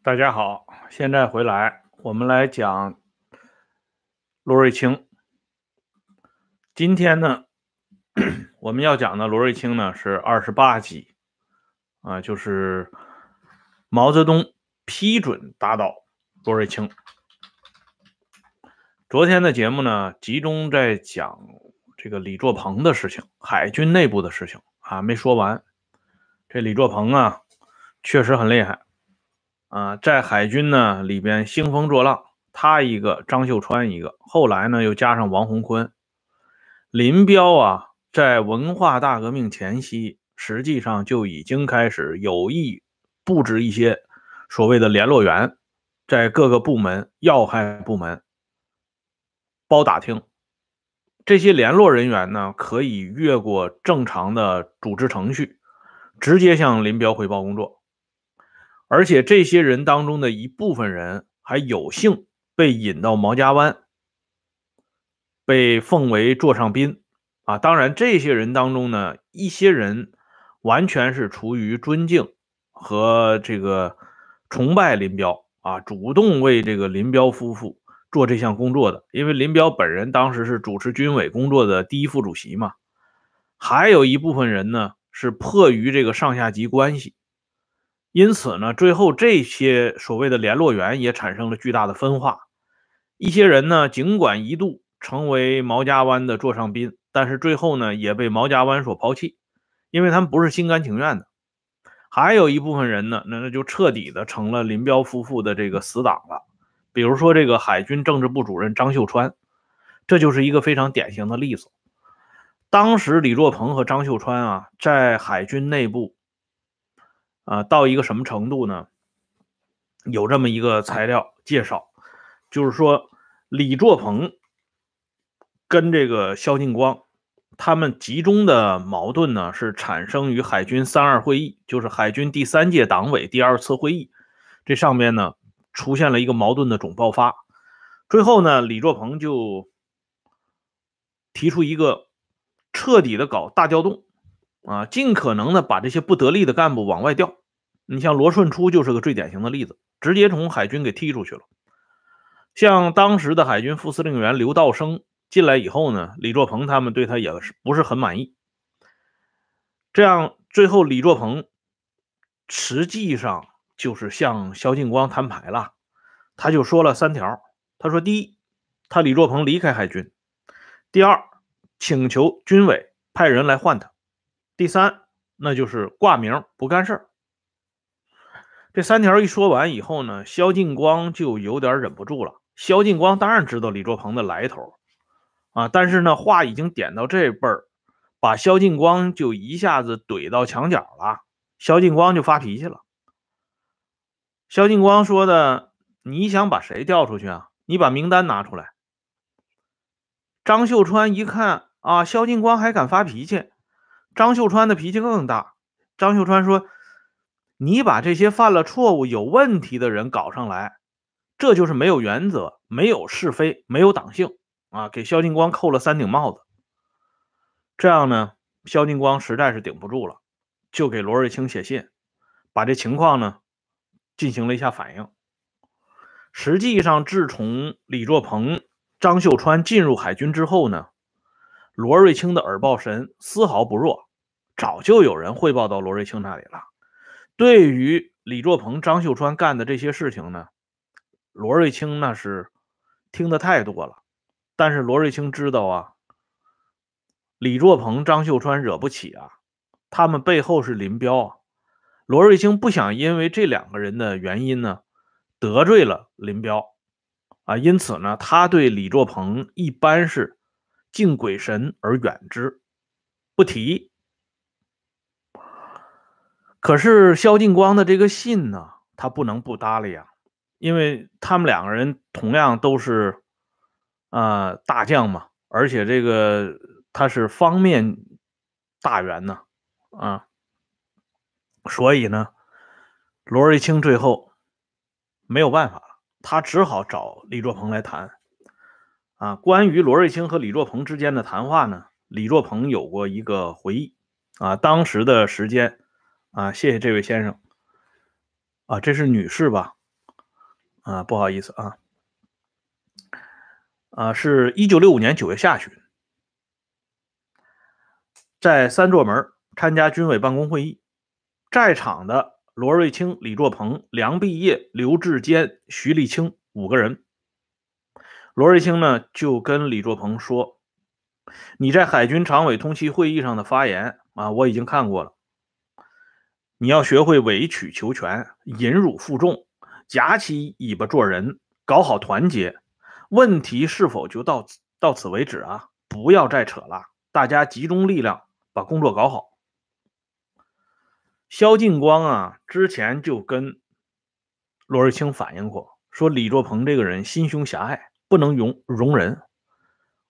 大家好，现在回来，我们来讲罗瑞卿。今天呢，我们要讲的罗瑞卿呢是二十八集啊，就是毛泽东批准打倒罗瑞卿。昨天的节目呢，集中在讲这个李作鹏的事情，海军内部的事情啊，没说完。这李作鹏啊，确实很厉害。啊，在海军呢里边兴风作浪，他一个，张秀川一个，后来呢又加上王洪坤、林彪啊，在文化大革命前夕，实际上就已经开始有意布置一些所谓的联络员，在各个部门要害部门包打听，这些联络人员呢可以越过正常的组织程序，直接向林彪汇报工作。而且这些人当中的一部分人还有幸被引到毛家湾，被奉为座上宾啊。当然，这些人当中呢，一些人完全是出于尊敬和这个崇拜林彪啊，主动为这个林彪夫妇做这项工作的。因为林彪本人当时是主持军委工作的第一副主席嘛。还有一部分人呢，是迫于这个上下级关系。因此呢，最后这些所谓的联络员也产生了巨大的分化。一些人呢，尽管一度成为毛家湾的座上宾，但是最后呢，也被毛家湾所抛弃，因为他们不是心甘情愿的。还有一部分人呢，那那就彻底的成了林彪夫妇的这个死党了。比如说这个海军政治部主任张秀川，这就是一个非常典型的例子。当时李若鹏和张秀川啊，在海军内部。啊，到一个什么程度呢？有这么一个材料介绍，就是说李作鹏跟这个肖劲光，他们集中的矛盾呢，是产生于海军三二会议，就是海军第三届党委第二次会议，这上面呢出现了一个矛盾的总爆发。最后呢，李作鹏就提出一个彻底的搞大调动。啊，尽可能的把这些不得力的干部往外调。你像罗顺初就是个最典型的例子，直接从海军给踢出去了。像当时的海军副司令员刘道生进来以后呢，李作鹏他们对他也是不是很满意。这样最后李作鹏实际上就是向萧劲光摊牌了，他就说了三条。他说：第一，他李作鹏离开海军；第二，请求军委派人来换他。第三，那就是挂名不干事儿。这三条一说完以后呢，萧劲光就有点忍不住了。萧劲光当然知道李作鹏的来头啊，但是呢，话已经点到这辈儿，把萧劲光就一下子怼到墙角了。萧劲光就发脾气了。萧劲光说的：“你想把谁调出去啊？你把名单拿出来。”张秀川一看啊，萧劲光还敢发脾气。张秀川的脾气更大。张秀川说：“你把这些犯了错误、有问题的人搞上来，这就是没有原则、没有是非、没有党性啊！”给萧劲光扣了三顶帽子。这样呢，萧劲光实在是顶不住了，就给罗瑞卿写信，把这情况呢进行了一下反应。实际上，自从李作鹏、张秀川进入海军之后呢，罗瑞卿的耳报神丝毫不弱。早就有人汇报到罗瑞卿那里了。对于李作鹏、张秀川干的这些事情呢，罗瑞卿那是听得太多了。但是罗瑞卿知道啊，李作鹏、张秀川惹不起啊，他们背后是林彪啊。罗瑞卿不想因为这两个人的原因呢，得罪了林彪啊，因此呢，他对李作鹏一般是敬鬼神而远之，不提。可是萧劲光的这个信呢，他不能不搭理啊，因为他们两个人同样都是啊大将嘛，而且这个他是方面大员呢，啊，所以呢，罗瑞卿最后没有办法了，他只好找李作鹏来谈。啊，关于罗瑞卿和李作鹏之间的谈话呢，李作鹏有过一个回忆啊，当时的时间。啊，谢谢这位先生。啊，这是女士吧？啊，不好意思啊，啊，是一九六五年九月下旬，在三座门参加军委办公会议，在场的罗瑞卿、李作鹏、梁毕业、刘志坚、徐立清五个人。罗瑞卿呢就跟李作鹏说：“你在海军常委通气会议上的发言啊，我已经看过了。你要学会委曲求全，忍辱负重。”夹起尾巴做人，搞好团结。问题是否就到此到此为止啊？不要再扯了，大家集中力量把工作搞好。萧劲光啊，之前就跟罗瑞卿反映过，说李作鹏这个人心胸狭隘，不能容容人，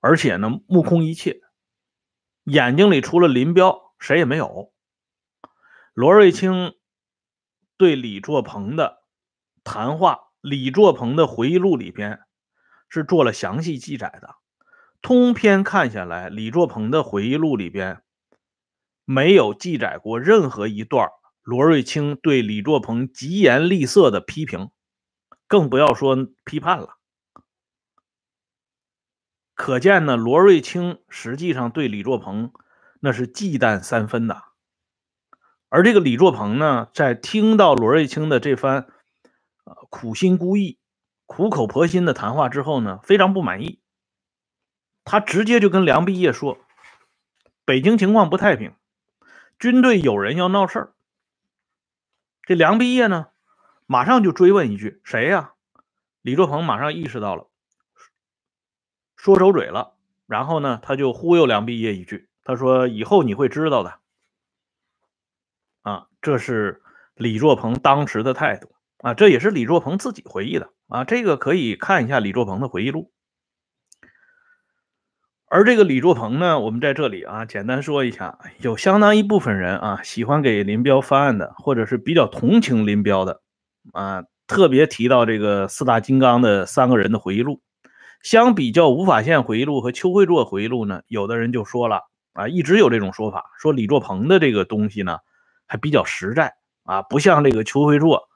而且呢目空一切，眼睛里除了林彪谁也没有。罗瑞卿对李作鹏的。谈话，李作鹏的回忆录里边是做了详细记载的。通篇看下来，李作鹏的回忆录里边没有记载过任何一段罗瑞卿对李作鹏疾言厉色的批评，更不要说批判了。可见呢，罗瑞卿实际上对李作鹏那是忌惮三分的。而这个李作鹏呢，在听到罗瑞卿的这番。呃苦心孤诣、苦口婆心的谈话之后呢，非常不满意。他直接就跟梁毕业说：“北京情况不太平，军队有人要闹事儿。”这梁毕业呢，马上就追问一句：“谁呀？”李作鹏马上意识到了，说走嘴了。然后呢，他就忽悠梁毕业一句：“他说以后你会知道的。”这是李作鹏当时的态度。啊，这也是李作鹏自己回忆的啊，这个可以看一下李作鹏的回忆录。而这个李作鹏呢，我们在这里啊，简单说一下，有相当一部分人啊，喜欢给林彪翻案的，或者是比较同情林彪的啊，特别提到这个四大金刚的三个人的回忆录。相比较吴法宪回忆录和邱会作回忆录呢，有的人就说了啊，一直有这种说法，说李作鹏的这个东西呢，还比较实在啊，不像这个邱会作。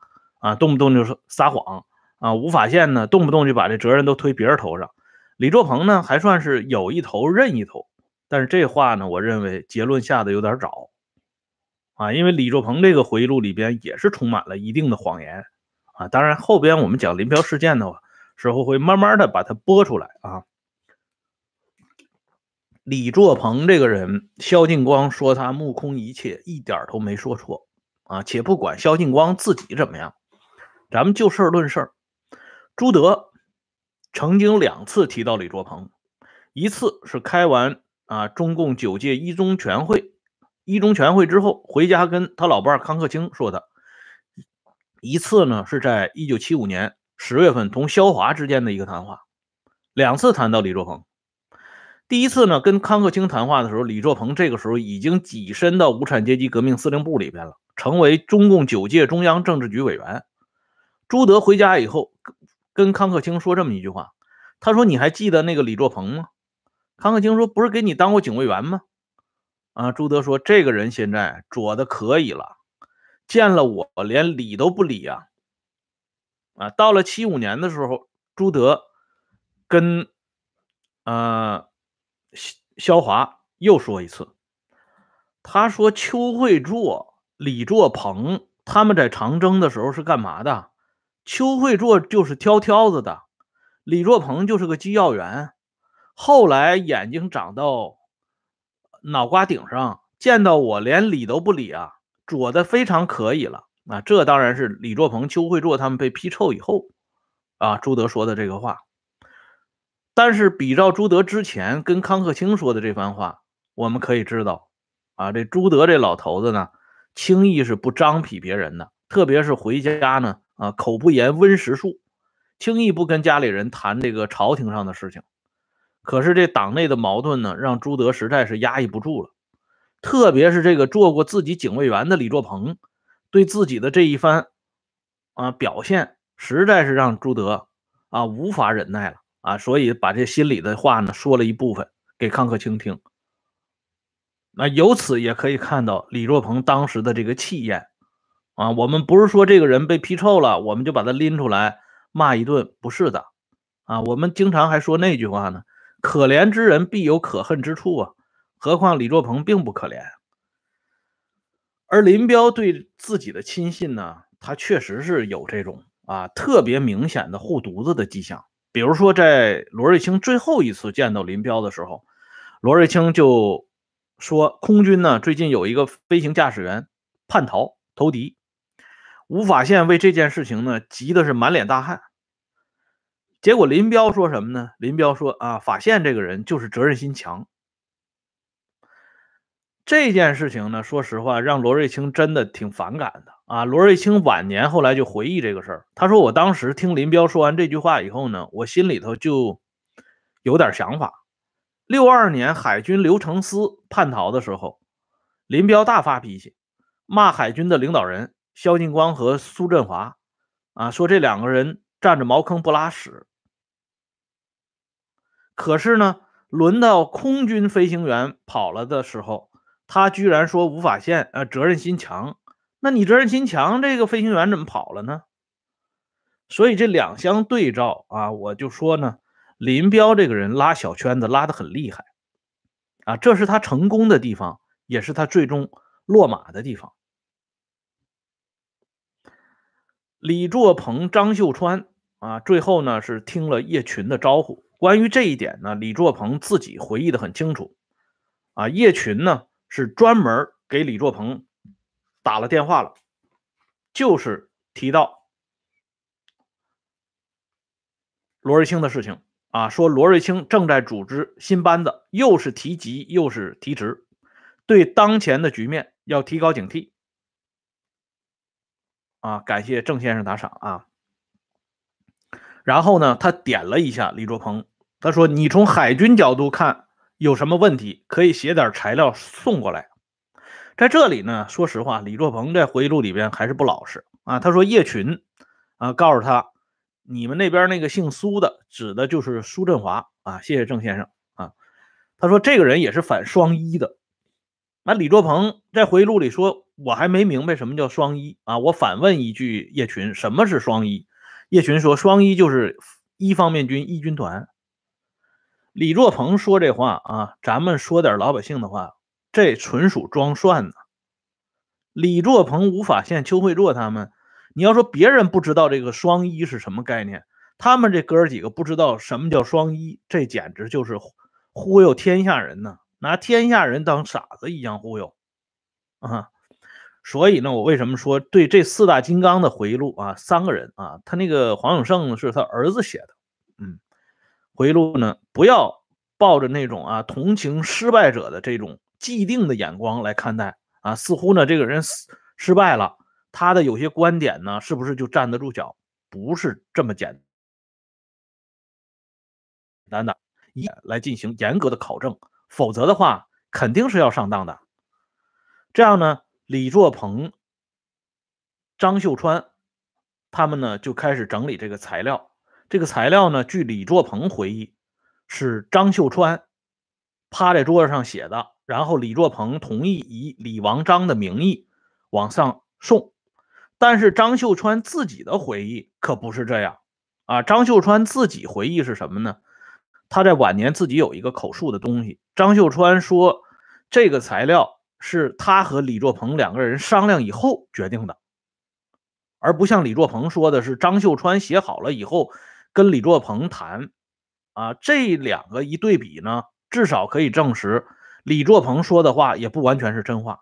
啊，动不动就说撒谎啊！吴法宪呢，动不动就把这责任都推别人头上。李作鹏呢，还算是有一头认一头，但是这话呢，我认为结论下的有点早啊，因为李作鹏这个回忆录里边也是充满了一定的谎言啊。当然，后边我们讲林彪事件的时候，会慢慢的把它播出来啊。李作鹏这个人，萧劲光说他目空一切，一点都没说错啊。且不管萧劲光自己怎么样。咱们就事论事，朱德曾经两次提到李作鹏，一次是开完啊中共九届一中全会，一中全会之后回家跟他老伴康克清说的，一次呢是在一九七五年十月份同肖华之间的一个谈话，两次谈到李作鹏。第一次呢跟康克清谈话的时候，李作鹏这个时候已经跻身到无产阶级革命司令部里边了，成为中共九届中央政治局委员。朱德回家以后，跟康克清说这么一句话：“他说你还记得那个李作鹏吗？”康克清说：“不是给你当过警卫员吗？”啊，朱德说：“这个人现在左的可以了，见了我连理都不理呀。”啊，到了七五年的时候，朱德跟呃肖华又说一次，他说：“邱会作、李作鹏他们在长征的时候是干嘛的？”邱会作就是挑挑子的，李作鹏就是个机要员。后来眼睛长到脑瓜顶上，见到我连理都不理啊，左的非常可以了啊。这当然是李作鹏、邱会作他们被批臭以后啊，朱德说的这个话。但是比照朱德之前跟康克清说的这番话，我们可以知道啊，这朱德这老头子呢，轻易是不张皮别人的，特别是回家呢。啊，口不言温实术，轻易不跟家里人谈这个朝廷上的事情。可是这党内的矛盾呢，让朱德实在是压抑不住了。特别是这个做过自己警卫员的李作鹏，对自己的这一番啊表现，实在是让朱德啊无法忍耐了啊，所以把这心里的话呢说了一部分给康克清听。那由此也可以看到李若鹏当时的这个气焰。啊，我们不是说这个人被批臭了，我们就把他拎出来，骂一顿，不是的，啊，我们经常还说那句话呢，可怜之人必有可恨之处啊，何况李若鹏并不可怜，而林彪对自己的亲信呢，他确实是有这种啊特别明显的护犊子的迹象，比如说在罗瑞卿最后一次见到林彪的时候，罗瑞卿就说空军呢最近有一个飞行驾驶员叛逃投敌。吴法宪为这件事情呢，急的是满脸大汗。结果林彪说什么呢？林彪说：“啊，法宪这个人就是责任心强。”这件事情呢，说实话，让罗瑞卿真的挺反感的啊。罗瑞卿晚年后来就回忆这个事儿，他说：“我当时听林彪说完这句话以后呢，我心里头就有点想法。六二年海军刘承思叛逃的时候，林彪大发脾气，骂海军的领导人。”萧劲光和苏振华，啊，说这两个人占着茅坑不拉屎。可是呢，轮到空军飞行员跑了的时候，他居然说吴法宪啊责任心强。那你责任心强，这个飞行员怎么跑了呢？所以这两相对照啊，我就说呢，林彪这个人拉小圈子拉得很厉害，啊，这是他成功的地方，也是他最终落马的地方。李作鹏、张秀川啊，最后呢是听了叶群的招呼。关于这一点呢，李作鹏自己回忆的很清楚。啊，叶群呢是专门给李作鹏打了电话了，就是提到罗瑞卿的事情啊，说罗瑞卿正在组织新班子，又是提级又是提职，对当前的局面要提高警惕。啊，感谢郑先生打赏啊。然后呢，他点了一下李卓鹏，他说：“你从海军角度看有什么问题，可以写点材料送过来。”在这里呢，说实话，李作鹏在回忆录里边还是不老实啊。他说叶群啊，告诉他你们那边那个姓苏的，指的就是苏振华啊。谢谢郑先生啊。他说这个人也是反双一的。那李作鹏在回忆录里说。我还没明白什么叫双一啊！我反问一句叶群，什么是双一？叶群说，双一就是一方面军一军团。李若鹏说这话啊，咱们说点老百姓的话，这纯属装蒜呢。李若鹏、吴法宪、邱会作他们，你要说别人不知道这个双一是什么概念，他们这哥几个不知道什么叫双一，这简直就是忽悠天下人呢，拿天下人当傻子一样忽悠啊！所以呢，我为什么说对这四大金刚的回忆录啊？三个人啊，他那个黄永胜是他儿子写的，嗯，回忆录呢，不要抱着那种啊同情失败者的这种既定的眼光来看待啊，似乎呢这个人失失败了，他的有些观点呢，是不是就站得住脚？不是这么简单的，一来进行严格的考证，否则的话肯定是要上当的。这样呢？李作鹏、张秀川他们呢就开始整理这个材料。这个材料呢，据李作鹏回忆，是张秀川趴在桌子上写的，然后李作鹏同意以李王章的名义往上送。但是张秀川自己的回忆可不是这样啊！张秀川自己回忆是什么呢？他在晚年自己有一个口述的东西。张秀川说，这个材料。是他和李作鹏两个人商量以后决定的，而不像李作鹏说的是张秀川写好了以后跟李作鹏谈。啊，这两个一对比呢，至少可以证实李作鹏说的话也不完全是真话。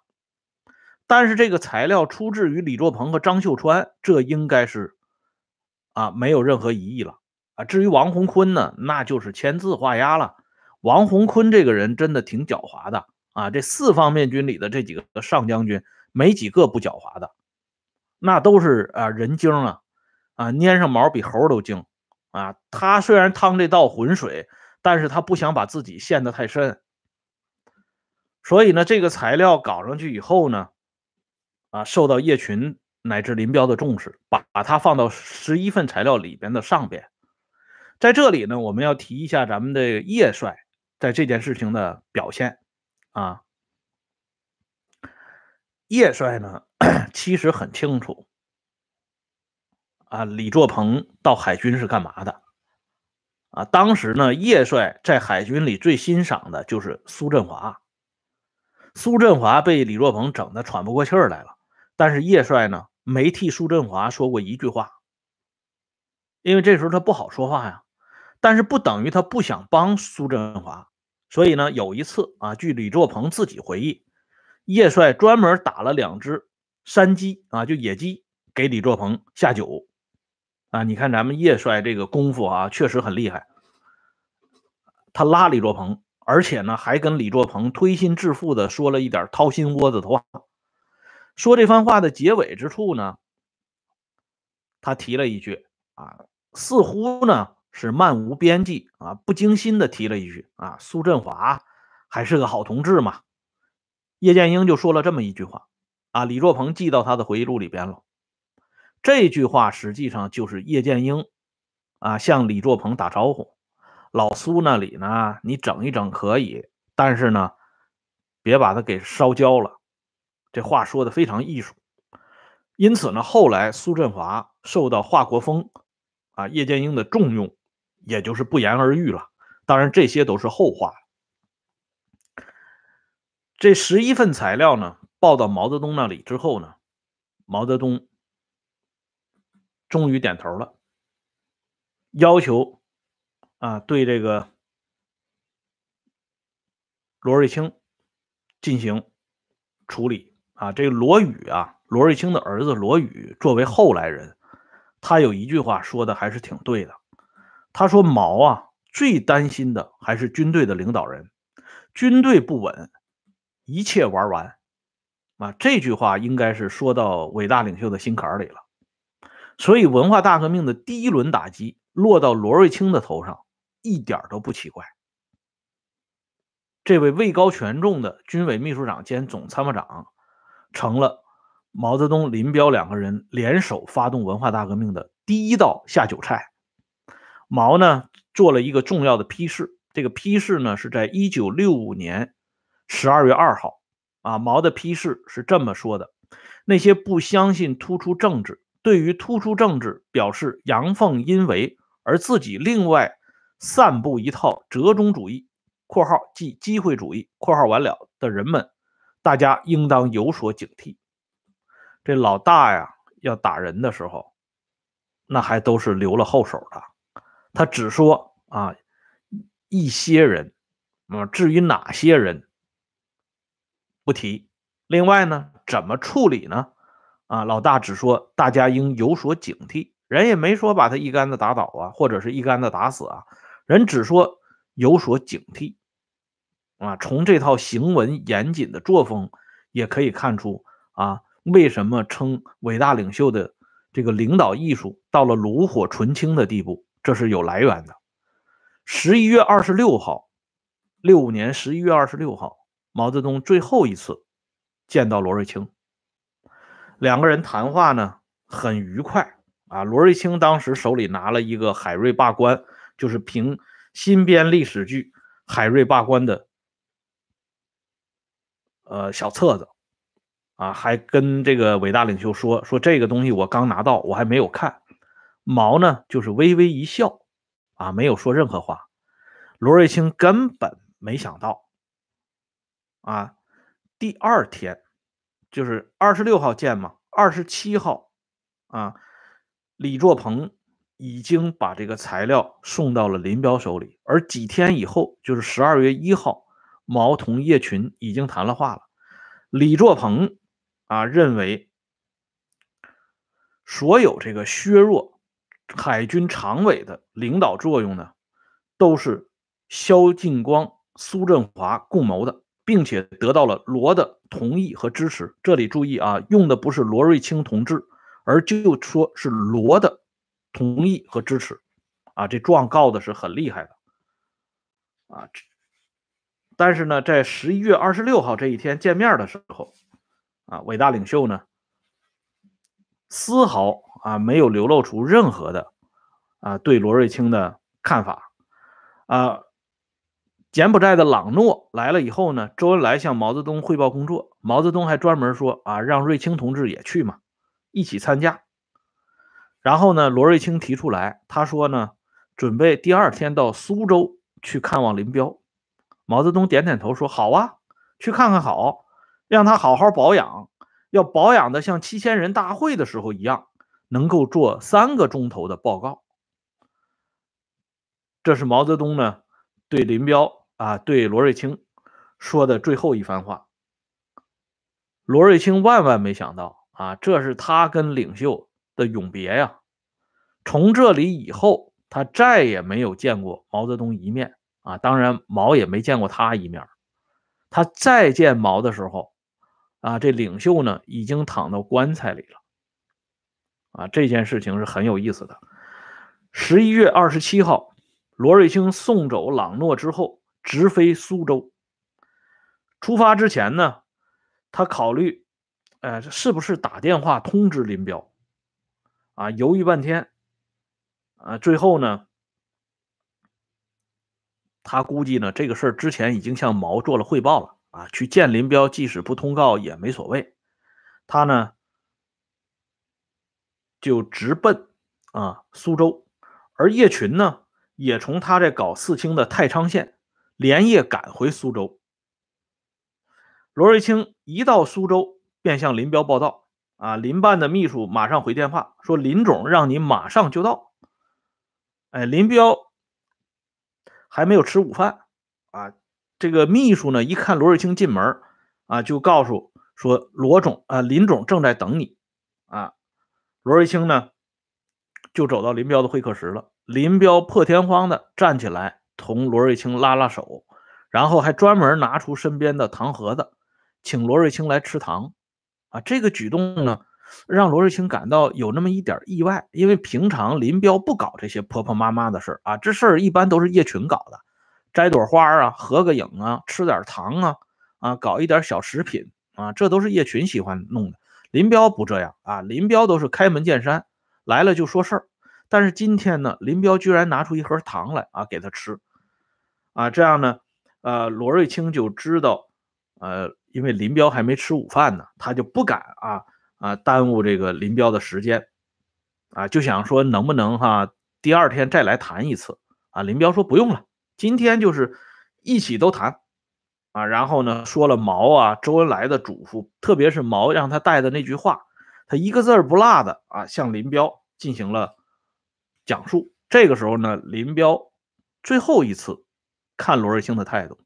但是这个材料出自于李作鹏和张秀川，这应该是啊没有任何疑义了啊。至于王洪坤呢，那就是签字画押了。王洪坤这个人真的挺狡猾的。啊，这四方面军里的这几个上将军，没几个不狡猾的，那都是啊人精啊，啊粘上毛比猴都精啊。他虽然趟这道浑水，但是他不想把自己陷得太深。所以呢，这个材料搞上去以后呢，啊，受到叶群乃至林彪的重视，把它放到十一份材料里边的上边。在这里呢，我们要提一下咱们的叶帅在这件事情的表现。啊，叶帅呢，其实很清楚啊，李作鹏到海军是干嘛的？啊，当时呢，叶帅在海军里最欣赏的就是苏振华。苏振华被李若鹏整的喘不过气儿来了，但是叶帅呢，没替苏振华说过一句话，因为这时候他不好说话呀。但是不等于他不想帮苏振华，所以呢，有一次啊，据李作鹏自己回忆，叶帅专门打了两只山鸡啊，就野鸡给李作鹏下酒。啊，你看咱们叶帅这个功夫啊，确实很厉害。他拉李作鹏，而且呢，还跟李作鹏推心置腹的说了一点掏心窝子的话。说这番话的结尾之处呢，他提了一句啊，似乎呢是漫无边际啊，不经心的提了一句啊，苏振华还是个好同志嘛。叶剑英就说了这么一句话啊，李作鹏记到他的回忆录里边了。这句话实际上就是叶剑英啊向李作鹏打招呼：“老苏那里呢，你整一整可以，但是呢，别把它给烧焦了。”这话说的非常艺术。因此呢，后来苏振华受到华国锋啊叶剑英的重用，也就是不言而喻了。当然，这些都是后话。这十一份材料呢，报到毛泽东那里之后呢，毛泽东。终于点头了，要求啊，对这个罗瑞卿进行处理啊。这个罗宇啊，罗瑞卿的儿子罗宇作为后来人，他有一句话说的还是挺对的。他说：“毛啊，最担心的还是军队的领导人，军队不稳，一切玩完。”啊，这句话应该是说到伟大领袖的心坎里了。所以，文化大革命的第一轮打击落到罗瑞卿的头上，一点都不奇怪。这位位高权重的军委秘书长兼总参谋长，成了毛泽东、林彪两个人联手发动文化大革命的第一道下酒菜。毛呢，做了一个重要的批示。这个批示呢，是在一九六五年十二月二号。啊，毛的批示是这么说的：那些不相信突出政治。对于突出政治表示阳奉阴违，而自己另外散布一套折中主义（括号即机会主义）（括号完了）的人们，大家应当有所警惕。这老大呀，要打人的时候，那还都是留了后手的。他只说啊，一些人啊，至于哪些人不提。另外呢，怎么处理呢？啊，老大只说大家应有所警惕，人也没说把他一竿子打倒啊，或者是一竿子打死啊，人只说有所警惕。啊，从这套行文严谨的作风也可以看出啊，为什么称伟大领袖的这个领导艺术到了炉火纯青的地步，这是有来源的。十一月二十六号，六五年十一月二十六号，毛泽东最后一次见到罗瑞卿。两个人谈话呢很愉快啊。罗瑞卿当时手里拿了一个海瑞罢官，就是凭新编历史剧《海瑞罢官》的呃小册子啊，还跟这个伟大领袖说说这个东西我刚拿到，我还没有看。毛呢就是微微一笑啊，没有说任何话。罗瑞卿根本没想到啊，第二天。就是二十六号见嘛，二十七号，啊，李作鹏已经把这个材料送到了林彪手里，而几天以后，就是十二月一号，毛同叶群已经谈了话了。李作鹏啊认为，所有这个削弱海军常委的领导作用呢，都是萧劲光、苏振华共谋的。并且得到了罗的同意和支持。这里注意啊，用的不是罗瑞卿同志，而就说是罗的同意和支持。啊，这状告的是很厉害的。啊，但是呢，在十一月二十六号这一天见面的时候，啊，伟大领袖呢，丝毫啊没有流露出任何的啊对罗瑞卿的看法。啊。柬埔寨的朗诺来了以后呢，周恩来向毛泽东汇报工作，毛泽东还专门说啊，让瑞卿同志也去嘛，一起参加。然后呢，罗瑞卿提出来，他说呢，准备第二天到苏州去看望林彪。毛泽东点点头说：“好啊，去看看好，让他好好保养，要保养的像七千人大会的时候一样，能够做三个钟头的报告。”这是毛泽东呢对林彪啊，对罗瑞卿说的最后一番话。罗瑞卿万万没想到啊，这是他跟领袖。的永别呀！从这里以后，他再也没有见过毛泽东一面啊。当然，毛也没见过他一面。他再见毛的时候，啊，这领袖呢已经躺到棺材里了。啊，这件事情是很有意思的。十一月二十七号，罗瑞卿送走朗诺之后，直飞苏州。出发之前呢，他考虑，呃，是不是打电话通知林彪？啊，犹豫半天，啊，最后呢，他估计呢，这个事儿之前已经向毛做了汇报了啊，去见林彪，即使不通告也没所谓。他呢，就直奔啊苏州，而叶群呢，也从他在搞四清的太仓县连夜赶回苏州。罗瑞卿一到苏州，便向林彪报道。啊，林办的秘书马上回电话说：“林总让你马上就到。”哎，林彪还没有吃午饭啊。这个秘书呢，一看罗瑞卿进门啊，就告诉说：“罗总啊，林总正在等你。”啊，罗瑞卿呢就走到林彪的会客室了。林彪破天荒的站起来，同罗瑞卿拉拉手，然后还专门拿出身边的糖盒子，请罗瑞卿来吃糖。啊，这个举动呢，让罗瑞卿感到有那么一点意外，因为平常林彪不搞这些婆婆妈妈的事啊，这事儿一般都是叶群搞的，摘朵花啊，合个影啊，吃点糖啊，啊，搞一点小食品啊，这都是叶群喜欢弄的。林彪不这样啊，林彪都是开门见山，来了就说事儿。但是今天呢，林彪居然拿出一盒糖来啊，给他吃，啊，这样呢，呃，罗瑞卿就知道，呃。因为林彪还没吃午饭呢，他就不敢啊啊耽误这个林彪的时间，啊就想说能不能哈第二天再来谈一次啊？林彪说不用了，今天就是一起都谈啊。然后呢说了毛啊周恩来的嘱咐，特别是毛让他带的那句话，他一个字儿不落的啊向林彪进行了讲述。这个时候呢，林彪最后一次看罗瑞卿的态度，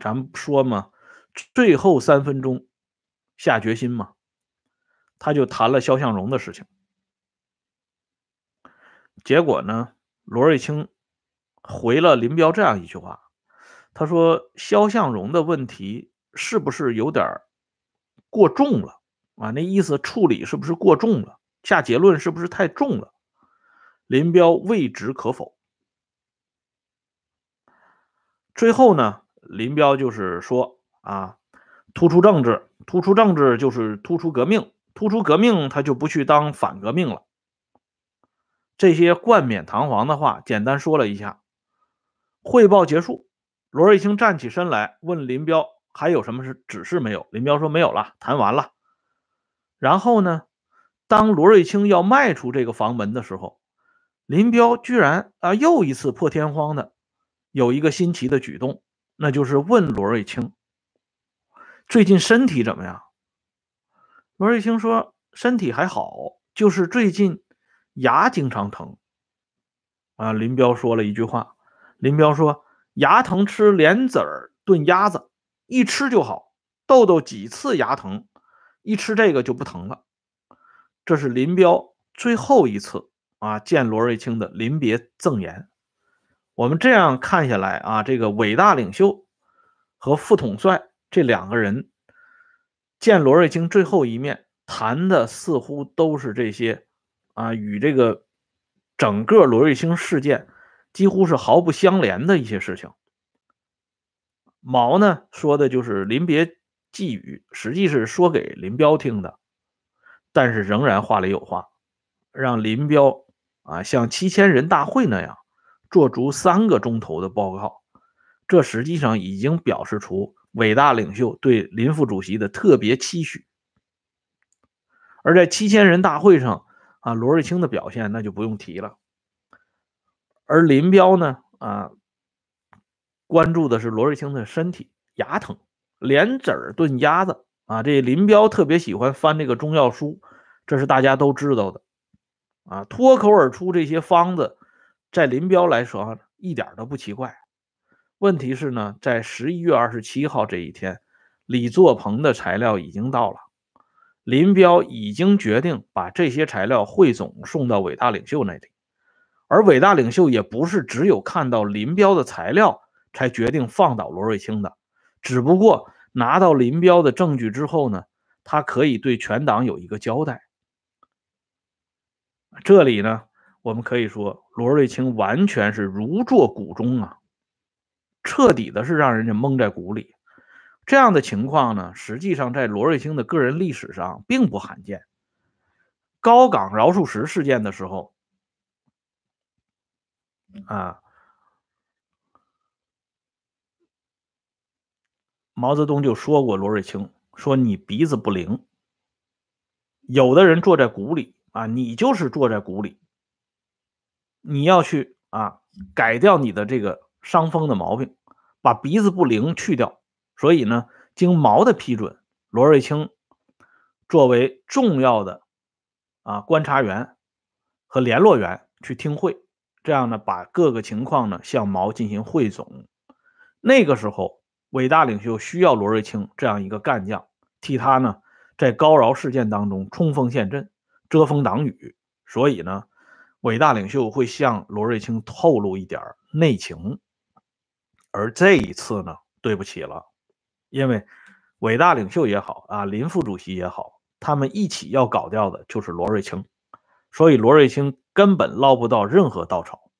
咱们说嘛。最后三分钟下决心嘛，他就谈了肖向荣的事情。结果呢，罗瑞卿回了林彪这样一句话，他说：“肖向荣的问题是不是有点过重了啊？那意思处理是不是过重了？下结论是不是太重了？”林彪未知可否。最后呢，林彪就是说。啊，突出政治，突出政治就是突出革命，突出革命他就不去当反革命了。这些冠冕堂皇的话，简单说了一下。汇报结束，罗瑞卿站起身来问林彪还有什么是指示没有？林彪说没有了，谈完了。然后呢，当罗瑞卿要迈出这个房门的时候，林彪居然啊又一次破天荒的有一个新奇的举动，那就是问罗瑞卿。最近身体怎么样？罗瑞卿说身体还好，就是最近牙经常疼。啊，林彪说了一句话，林彪说牙疼吃莲子儿炖鸭子，一吃就好。豆豆几次牙疼，一吃这个就不疼了。这是林彪最后一次啊见罗瑞卿的临别赠言。我们这样看下来啊，这个伟大领袖和副统帅。这两个人见罗瑞卿最后一面，谈的似乎都是这些啊，与这个整个罗瑞卿事件几乎是毫不相连的一些事情。毛呢说的就是临别寄语，实际是说给林彪听的，但是仍然话里有话，让林彪啊像七千人大会那样做足三个钟头的报告，这实际上已经表示出。伟大领袖对林副主席的特别期许，而在七千人大会上，啊，罗瑞卿的表现那就不用提了。而林彪呢，啊，关注的是罗瑞卿的身体，牙疼，连子儿炖鸭子啊。这林彪特别喜欢翻这个中药书，这是大家都知道的啊。脱口而出这些方子，在林彪来说一点都不奇怪。问题是呢，在十一月二十七号这一天，李作鹏的材料已经到了，林彪已经决定把这些材料汇总送到伟大领袖那里。而伟大领袖也不是只有看到林彪的材料才决定放倒罗瑞卿的，只不过拿到林彪的证据之后呢，他可以对全党有一个交代。这里呢，我们可以说罗瑞卿完全是如坐鼓钟啊，彻底的是让人家蒙在鼓里。这样的情况呢，实际上在罗瑞卿的个人历史上并不罕见。高岗饶漱石事件的时候。啊，毛泽东就说过罗瑞卿，说你鼻子不灵。有的人坐在鼓里啊，你就是坐在鼓里，你要去啊改掉你的这个伤风的毛病，把鼻子不灵去掉。所以呢，经毛的批准，罗瑞卿作为重要的啊观察员和联络员去听会。这样呢，把各个情况呢向毛进行汇总。那个时候，伟大领袖需要罗瑞卿这样一个干将，替他呢在高饶事件当中冲锋陷阵、遮风挡雨。所以呢，伟大领袖会向罗瑞卿透露一点内情。而这一次呢，对不起了，因为伟大领袖也好啊，林副主席也好，他们一起要搞掉的就是罗瑞卿。所以罗瑞卿根本捞不到任何稻草，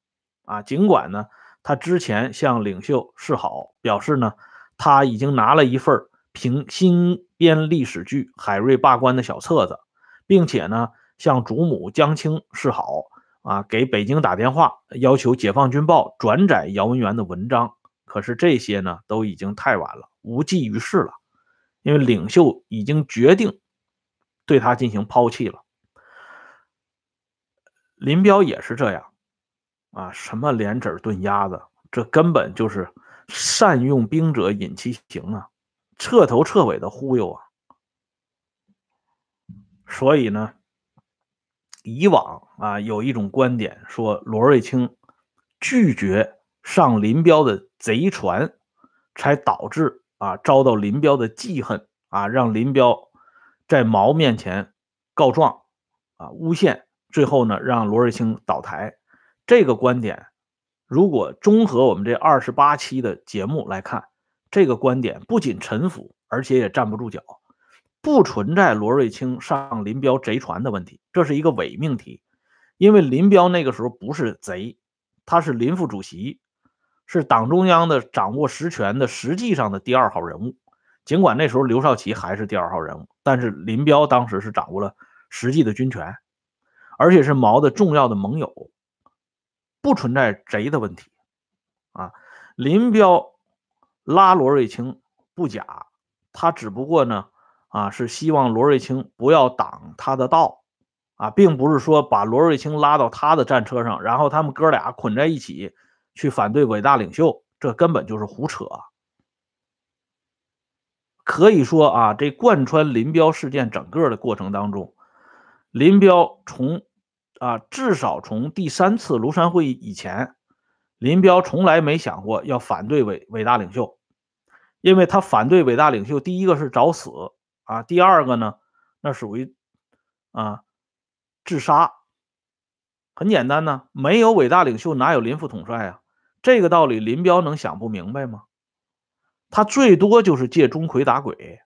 啊，尽管呢，他之前向领袖示好，表示呢，他已经拿了一份评新编历史剧《海瑞罢官》的小册子，并且呢，向主母江青示好，啊，给北京打电话要求《解放军报》转载姚文元的文章。可是这些呢，都已经太晚了，无济于事了，因为领袖已经决定对他进行抛弃了。林彪也是这样，啊，什么莲子炖鸭子，这根本就是善用兵者引其行啊，彻头彻尾的忽悠啊。所以呢，以往啊有一种观点说，罗瑞卿拒绝上林彪的贼船，才导致啊遭到林彪的记恨啊，让林彪在毛面前告状啊诬陷。最后呢，让罗瑞卿倒台，这个观点，如果综合我们这二十八期的节目来看，这个观点不仅陈腐，而且也站不住脚，不存在罗瑞卿上林彪贼船的问题，这是一个伪命题，因为林彪那个时候不是贼，他是林副主席，是党中央的掌握实权的实际上的第二号人物，尽管那时候刘少奇还是第二号人物，但是林彪当时是掌握了实际的军权。而且是毛的重要的盟友，不存在贼的问题啊。林彪拉罗瑞卿不假，他只不过呢啊是希望罗瑞卿不要挡他的道啊，并不是说把罗瑞卿拉到他的战车上，然后他们哥俩捆在一起去反对伟大领袖，这根本就是胡扯。可以说啊，这贯穿林彪事件整个的过程当中。林彪从啊，至少从第三次庐山会议以前，林彪从来没想过要反对伟伟大领袖，因为他反对伟大领袖，第一个是找死啊，第二个呢，那属于啊自杀。很简单呢，没有伟大领袖，哪有林副统帅啊？这个道理，林彪能想不明白吗？他最多就是借钟馗打鬼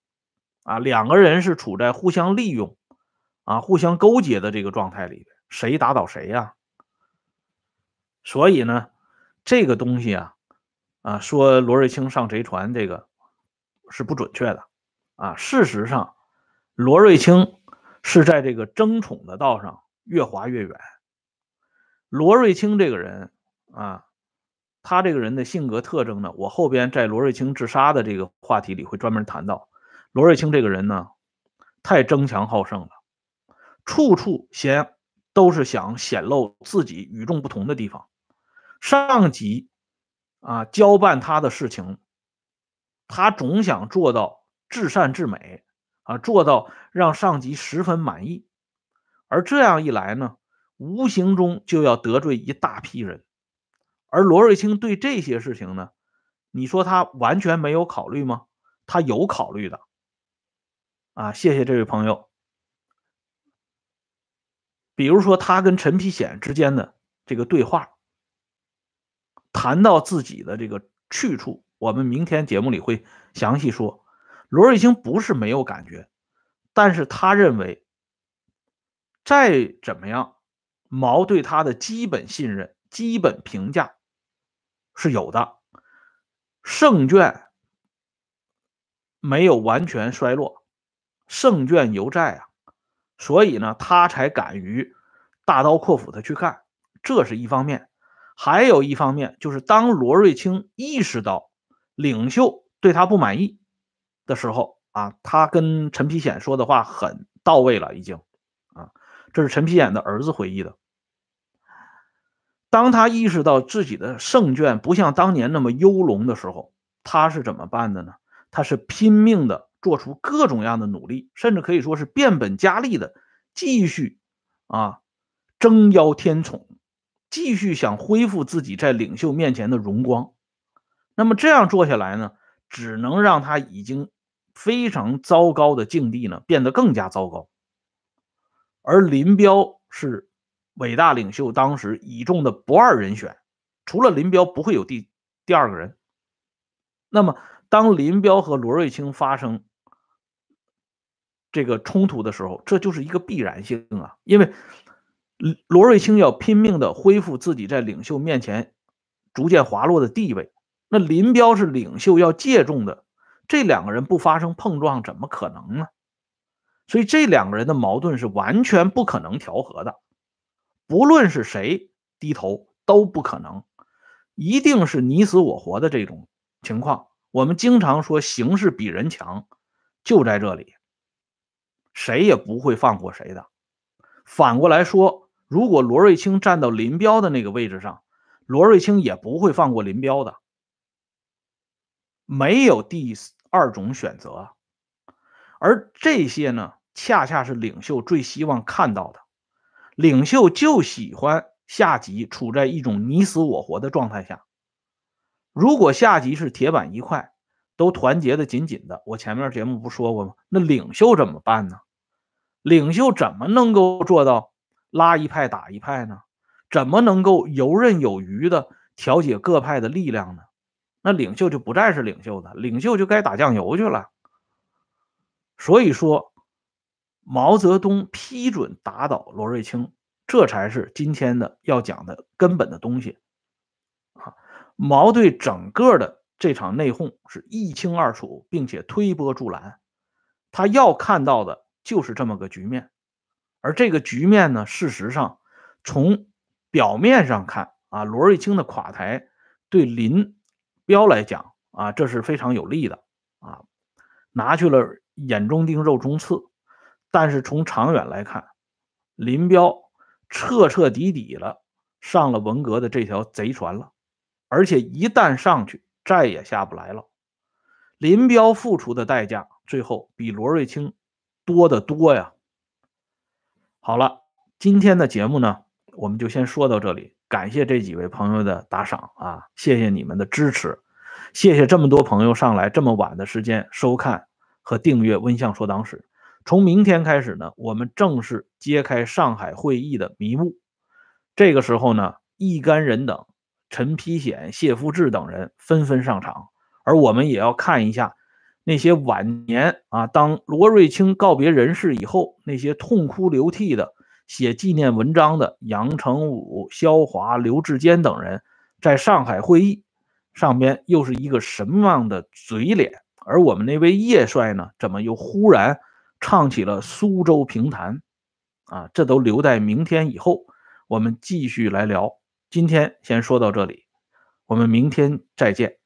啊，两个人是处在互相利用。啊，互相勾结的这个状态里，谁打倒谁呀？所以呢，这个东西啊，啊，说罗瑞卿上贼船，这个是不准确的。啊，事实上，罗瑞卿是在这个争宠的道上越滑越远。罗瑞卿这个人啊，他这个人的性格特征呢，我后边在罗瑞卿自杀的这个话题里会专门谈到。罗瑞卿这个人呢，太争强好胜了。处处嫌都是想显露自己与众不同的地方。上级啊交办他的事情，他总想做到至善至美啊，做到让上级十分满意。而这样一来呢，无形中就要得罪一大批人。而罗瑞卿对这些事情呢，你说他完全没有考虑吗？他有考虑的。啊，谢谢这位朋友。比如说，他跟陈丕显之间的这个对话，谈到自己的这个去处，我们明天节目里会详细说。罗瑞卿不是没有感觉，但是他认为，再怎么样，毛对他的基本信任、基本评价是有的，胜券没有完全衰落，胜券犹在啊。所以呢，他才敢于大刀阔斧的去干，这是一方面。还有一方面就是，当罗瑞卿意识到领袖对他不满意的时候啊，他跟陈丕显说的话很到位了，已经啊，这是陈丕显的儿子回忆的。当他意识到自己的胜券不像当年那么优龙的时候，他是怎么办的呢？他是拼命的。做出各种样的努力，甚至可以说是变本加厉的继续啊争邀天宠，继续想恢复自己在领袖面前的荣光。那么这样做下来呢，只能让他已经非常糟糕的境地呢变得更加糟糕。而林彪是伟大领袖当时倚重的不二人选，除了林彪不会有第第二个人。那么当林彪和罗瑞卿发生。这个冲突的时候，这就是一个必然性啊！因为罗瑞卿要拼命的恢复自己在领袖面前逐渐滑落的地位，那林彪是领袖要借重的，这两个人不发生碰撞，怎么可能呢？所以这两个人的矛盾是完全不可能调和的，不论是谁低头都不可能，一定是你死我活的这种情况。我们经常说形势比人强，就在这里。谁也不会放过谁的。反过来说，如果罗瑞卿站到林彪的那个位置上，罗瑞卿也不会放过林彪的。没有第二种选择。而这些呢，恰恰是领袖最希望看到的。领袖就喜欢下级处在一种你死我活的状态下。如果下级是铁板一块，都团结的紧紧的，我前面节目不说过吗？那领袖怎么办呢？领袖怎么能够做到拉一派打一派呢？怎么能够游刃有余的调节各派的力量呢？那领袖就不再是领袖的，领袖就该打酱油去了。所以说，毛泽东批准打倒罗瑞卿，这才是今天的要讲的根本的东西啊！毛对整个的这场内讧是一清二楚，并且推波助澜，他要看到的。就是这么个局面，而这个局面呢，事实上从表面上看啊，罗瑞卿的垮台对林彪来讲啊，这是非常有利的啊，拿去了眼中钉、肉中刺。但是从长远来看，林彪彻彻底底了上了文革的这条贼船了，而且一旦上去，再也下不来了。林彪付出的代价，最后比罗瑞卿。多得多呀！好了，今天的节目呢，我们就先说到这里。感谢这几位朋友的打赏啊，谢谢你们的支持，谢谢这么多朋友上来这么晚的时间收看和订阅《温相说党史》。从明天开始呢，我们正式揭开上海会议的迷雾。这个时候呢，一干人等、陈丕显、谢富治等人纷纷上场，而我们也要看一下。那些晚年啊，当罗瑞卿告别人世以后，那些痛哭流涕的写纪念文章的杨成武、萧华、刘志坚等人，在上海会议上边又是一个什么样的嘴脸？而我们那位叶帅呢，怎么又忽然唱起了苏州评弹？啊，这都留待明天以后我们继续来聊。今天先说到这里，我们明天再见。